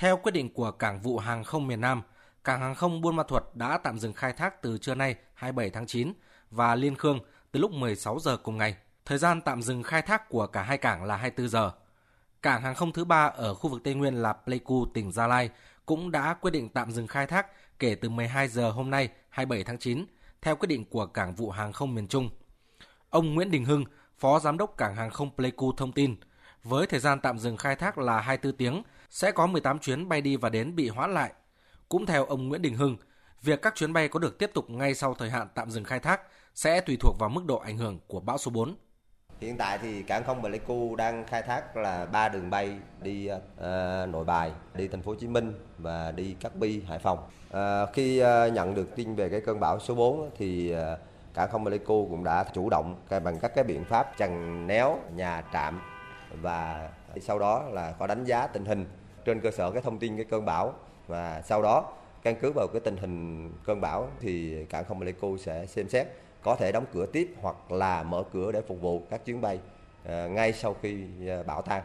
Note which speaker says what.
Speaker 1: Theo quyết định của Cảng vụ Hàng không miền Nam, Cảng hàng không Buôn Ma Thuột đã tạm dừng khai thác từ trưa nay 27 tháng 9 và Liên Khương từ lúc 16 giờ cùng ngày. Thời gian tạm dừng khai thác của cả hai cảng là 24 giờ. Cảng hàng không thứ ba ở khu vực Tây Nguyên là Pleiku, tỉnh Gia Lai cũng đã quyết định tạm dừng khai thác kể từ 12 giờ hôm nay 27 tháng 9 theo quyết định của Cảng vụ Hàng không miền Trung. Ông Nguyễn Đình Hưng, Phó Giám đốc Cảng hàng không Pleiku thông tin, với thời gian tạm dừng khai thác là 24 tiếng, sẽ có 18 chuyến bay đi và đến bị hoãn lại. Cũng theo ông Nguyễn Đình Hưng, việc các chuyến bay có được tiếp tục ngay sau thời hạn tạm dừng khai thác sẽ tùy thuộc vào mức độ ảnh hưởng của bão số 4.
Speaker 2: Hiện tại thì cảng không Pleiku đang khai thác là ba đường bay đi uh, Nội Bài, đi Thành phố Hồ Chí Minh và đi Cát Bi, Hải Phòng. Uh, khi uh, nhận được tin về cái cơn bão số 4 thì uh, cảng không Pleiku cũng đã chủ động bằng các cái biện pháp chằng néo nhà trạm và sau đó là có đánh giá tình hình trên cơ sở cái thông tin, cái cơn bão và sau đó, căn cứ vào cái tình hình cơn bão thì cảng không Pleiku sẽ xem xét có thể đóng cửa tiếp hoặc là mở cửa để phục vụ các chuyến bay ờ, ngay sau khi ờ, bão tan.